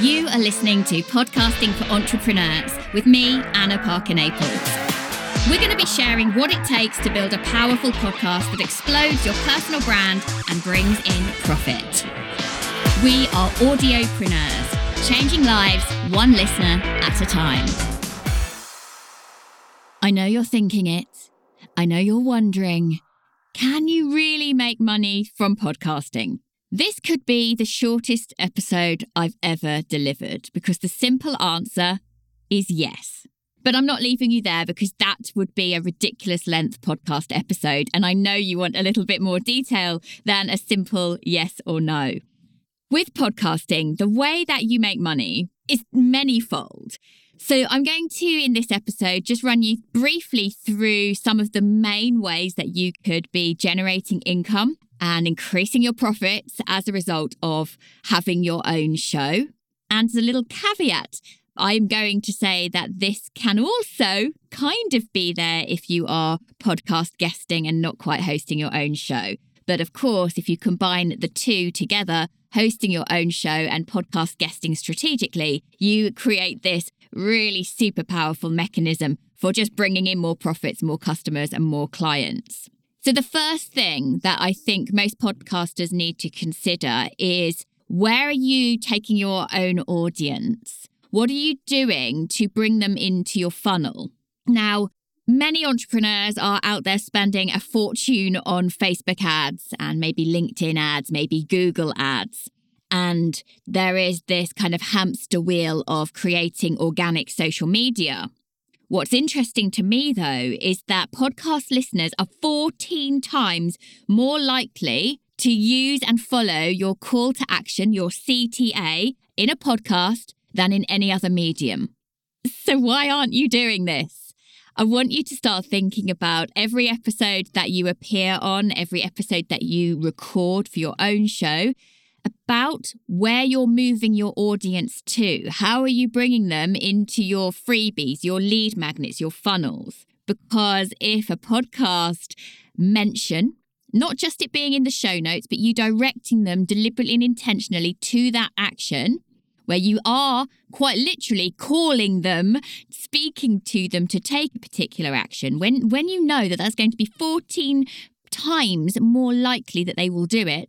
You are listening to Podcasting for Entrepreneurs with me, Anna Parker Naples. We're going to be sharing what it takes to build a powerful podcast that explodes your personal brand and brings in profit. We are audiopreneurs, changing lives one listener at a time. I know you're thinking it. I know you're wondering can you really make money from podcasting? This could be the shortest episode I've ever delivered because the simple answer is yes. But I'm not leaving you there because that would be a ridiculous length podcast episode. And I know you want a little bit more detail than a simple yes or no. With podcasting, the way that you make money is manyfold. So, I'm going to, in this episode, just run you briefly through some of the main ways that you could be generating income and increasing your profits as a result of having your own show. And as a little caveat, I'm going to say that this can also kind of be there if you are podcast guesting and not quite hosting your own show. But of course, if you combine the two together, hosting your own show and podcast guesting strategically, you create this really super powerful mechanism for just bringing in more profits, more customers, and more clients. So, the first thing that I think most podcasters need to consider is where are you taking your own audience? What are you doing to bring them into your funnel? Now, many entrepreneurs are out there spending a fortune on Facebook ads and maybe LinkedIn ads, maybe Google ads. And there is this kind of hamster wheel of creating organic social media. What's interesting to me, though, is that podcast listeners are 14 times more likely to use and follow your call to action, your CTA, in a podcast than in any other medium. So, why aren't you doing this? I want you to start thinking about every episode that you appear on, every episode that you record for your own show, about where you're moving your audience to. How are you bringing them into your freebies, your lead magnets, your funnels? Because if a podcast mention, not just it being in the show notes, but you directing them deliberately and intentionally to that action, where you are quite literally calling them, speaking to them to take a particular action, when, when you know that that's going to be 14 times more likely that they will do it,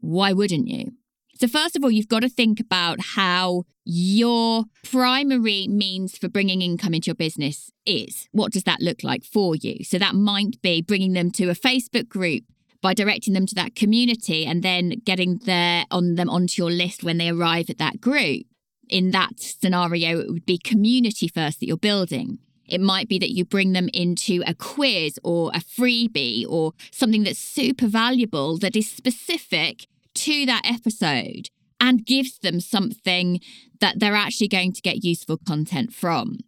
why wouldn't you? So, first of all, you've got to think about how your primary means for bringing income into your business is. What does that look like for you? So, that might be bringing them to a Facebook group by directing them to that community and then getting their on them onto your list when they arrive at that group. In that scenario, it would be community first that you're building. It might be that you bring them into a quiz or a freebie or something that's super valuable that is specific to that episode and gives them something that they're actually going to get useful content from.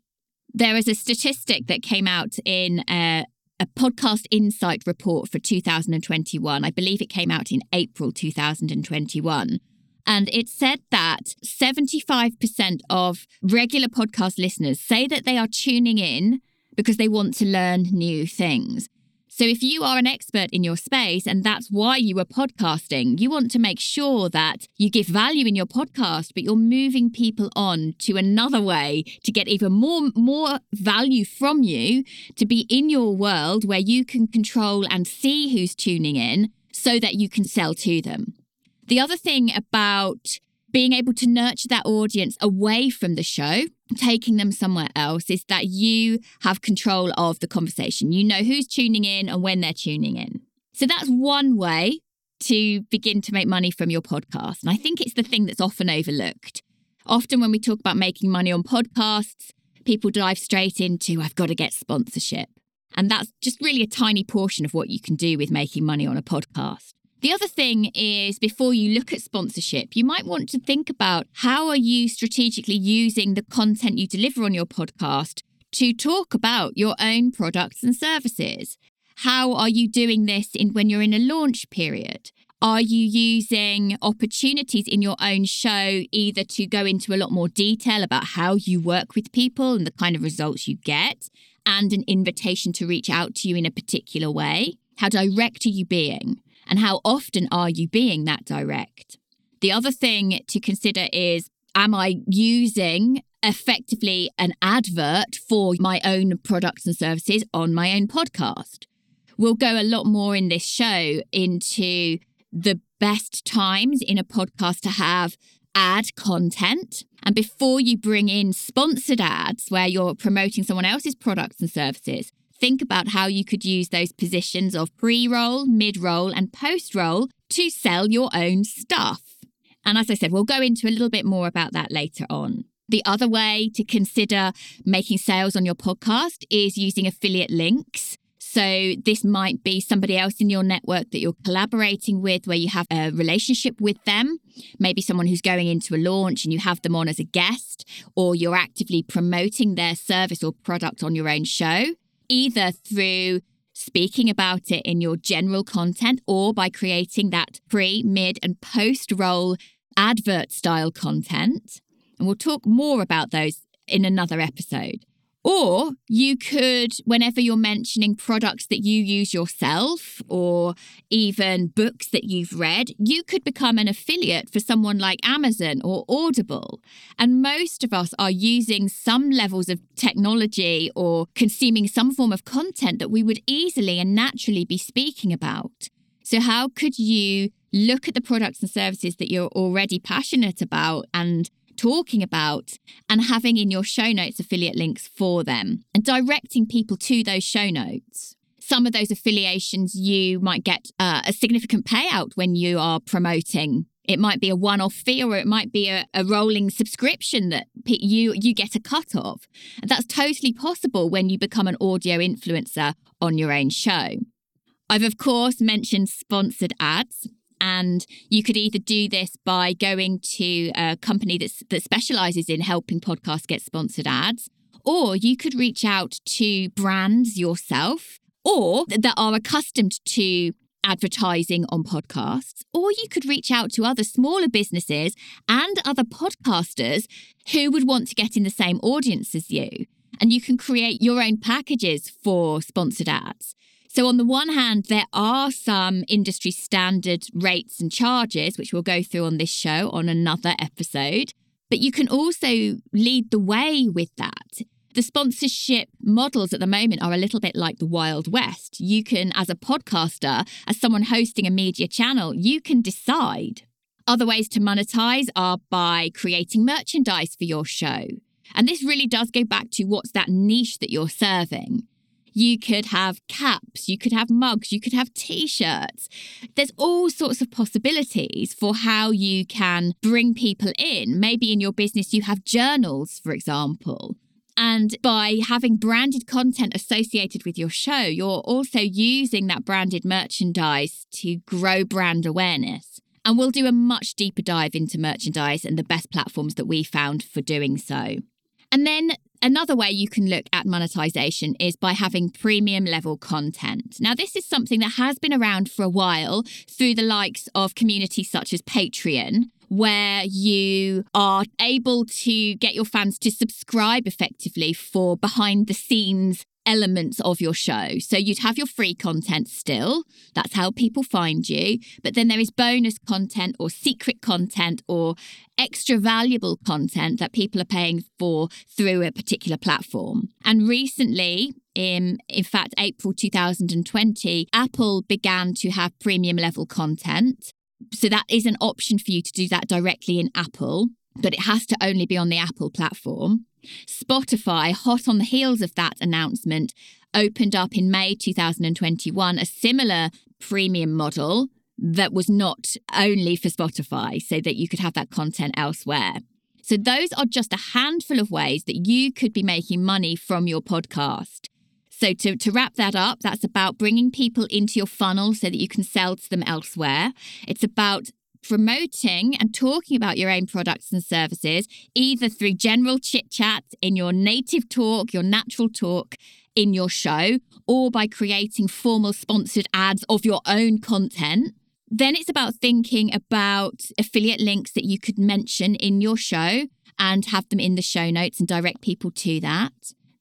There is a statistic that came out in a, a podcast insight report for 2021. I believe it came out in April 2021. And it said that 75% of regular podcast listeners say that they are tuning in because they want to learn new things. So, if you are an expert in your space and that's why you are podcasting, you want to make sure that you give value in your podcast, but you're moving people on to another way to get even more, more value from you to be in your world where you can control and see who's tuning in so that you can sell to them. The other thing about being able to nurture that audience away from the show, taking them somewhere else, is that you have control of the conversation. You know who's tuning in and when they're tuning in. So that's one way to begin to make money from your podcast. And I think it's the thing that's often overlooked. Often, when we talk about making money on podcasts, people dive straight into, I've got to get sponsorship. And that's just really a tiny portion of what you can do with making money on a podcast. The other thing is before you look at sponsorship, you might want to think about how are you strategically using the content you deliver on your podcast to talk about your own products and services. How are you doing this in when you're in a launch period? Are you using opportunities in your own show either to go into a lot more detail about how you work with people and the kind of results you get, and an invitation to reach out to you in a particular way? How direct are you being? And how often are you being that direct? The other thing to consider is am I using effectively an advert for my own products and services on my own podcast? We'll go a lot more in this show into the best times in a podcast to have ad content. And before you bring in sponsored ads where you're promoting someone else's products and services, think about how you could use those positions of pre roll, mid roll, and post roll to sell your own stuff. And as I said, we'll go into a little bit more about that later on. The other way to consider making sales on your podcast is using affiliate links. So, this might be somebody else in your network that you're collaborating with, where you have a relationship with them. Maybe someone who's going into a launch and you have them on as a guest, or you're actively promoting their service or product on your own show, either through speaking about it in your general content or by creating that pre, mid, and post roll advert style content. And we'll talk more about those in another episode. Or you could, whenever you're mentioning products that you use yourself or even books that you've read, you could become an affiliate for someone like Amazon or Audible. And most of us are using some levels of technology or consuming some form of content that we would easily and naturally be speaking about. So, how could you look at the products and services that you're already passionate about and talking about and having in your show notes affiliate links for them and directing people to those show notes. Some of those affiliations, you might get uh, a significant payout when you are promoting. It might be a one-off fee, or it might be a, a rolling subscription that you you get a cut of. And that's totally possible when you become an audio influencer on your own show. I've of course mentioned sponsored ads. And you could either do this by going to a company that's, that specializes in helping podcasts get sponsored ads, or you could reach out to brands yourself or that are accustomed to advertising on podcasts, or you could reach out to other smaller businesses and other podcasters who would want to get in the same audience as you. And you can create your own packages for sponsored ads. So, on the one hand, there are some industry standard rates and charges, which we'll go through on this show on another episode. But you can also lead the way with that. The sponsorship models at the moment are a little bit like the Wild West. You can, as a podcaster, as someone hosting a media channel, you can decide. Other ways to monetize are by creating merchandise for your show. And this really does go back to what's that niche that you're serving. You could have caps, you could have mugs, you could have t shirts. There's all sorts of possibilities for how you can bring people in. Maybe in your business, you have journals, for example. And by having branded content associated with your show, you're also using that branded merchandise to grow brand awareness. And we'll do a much deeper dive into merchandise and the best platforms that we found for doing so. And then Another way you can look at monetization is by having premium level content. Now, this is something that has been around for a while through the likes of communities such as Patreon, where you are able to get your fans to subscribe effectively for behind the scenes elements of your show. So you'd have your free content still. That's how people find you. But then there is bonus content or secret content or extra valuable content that people are paying for through a particular platform. And recently, in in fact April 2020, Apple began to have premium level content. So that is an option for you to do that directly in Apple, but it has to only be on the Apple platform. Spotify, hot on the heels of that announcement, opened up in May 2021 a similar premium model that was not only for Spotify, so that you could have that content elsewhere. So, those are just a handful of ways that you could be making money from your podcast. So, to, to wrap that up, that's about bringing people into your funnel so that you can sell to them elsewhere. It's about promoting and talking about your own products and services, either through general chit chat in your native talk, your natural talk in your show, or by creating formal sponsored ads of your own content. Then it's about thinking about affiliate links that you could mention in your show and have them in the show notes and direct people to that.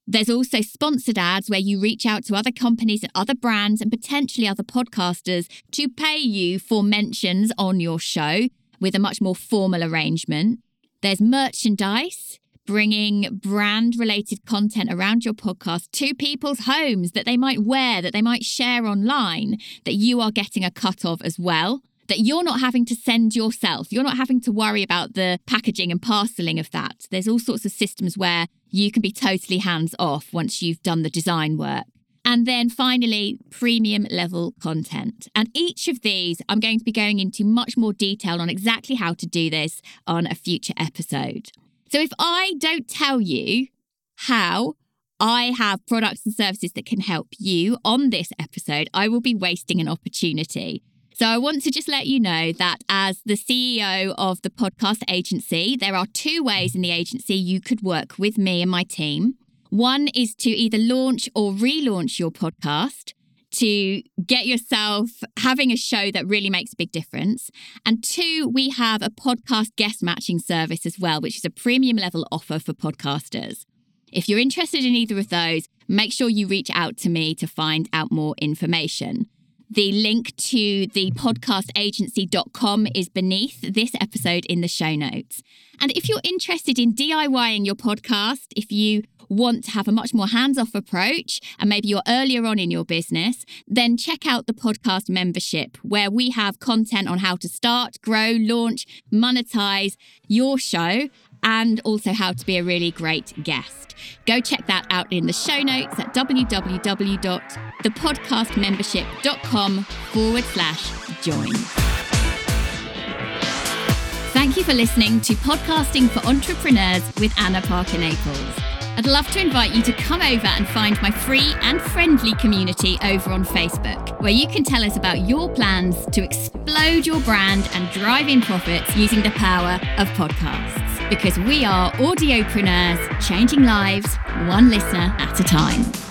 There's also sponsored ads where you reach out to other companies and other brands and potentially other podcasters to pay you for mentions on your show with a much more formal arrangement. There's merchandise, bringing brand related content around your podcast to people's homes that they might wear, that they might share online, that you are getting a cut of as well. That you're not having to send yourself. You're not having to worry about the packaging and parceling of that. There's all sorts of systems where you can be totally hands off once you've done the design work. And then finally, premium level content. And each of these, I'm going to be going into much more detail on exactly how to do this on a future episode. So if I don't tell you how I have products and services that can help you on this episode, I will be wasting an opportunity. So I want to just let you know that as the CEO of the podcast agency, there are two ways in the agency you could work with me and my team. One is to either launch or relaunch your podcast to get yourself having a show that really makes a big difference. And two, we have a podcast guest matching service as well, which is a premium level offer for podcasters. If you're interested in either of those, make sure you reach out to me to find out more information. The link to the podcastagency.com is beneath this episode in the show notes. And if you're interested in DIYing your podcast, if you want to have a much more hands off approach and maybe you're earlier on in your business, then check out the podcast membership where we have content on how to start, grow, launch, monetize your show and also how to be a really great guest. Go check that out in the show notes at www.thepodcastmembership.com forward slash join. Thank you for listening to Podcasting for Entrepreneurs with Anna Parker Naples. I'd love to invite you to come over and find my free and friendly community over on Facebook, where you can tell us about your plans to explode your brand and drive in profits using the power of podcasts. Because we are audiopreneurs changing lives one listener at a time.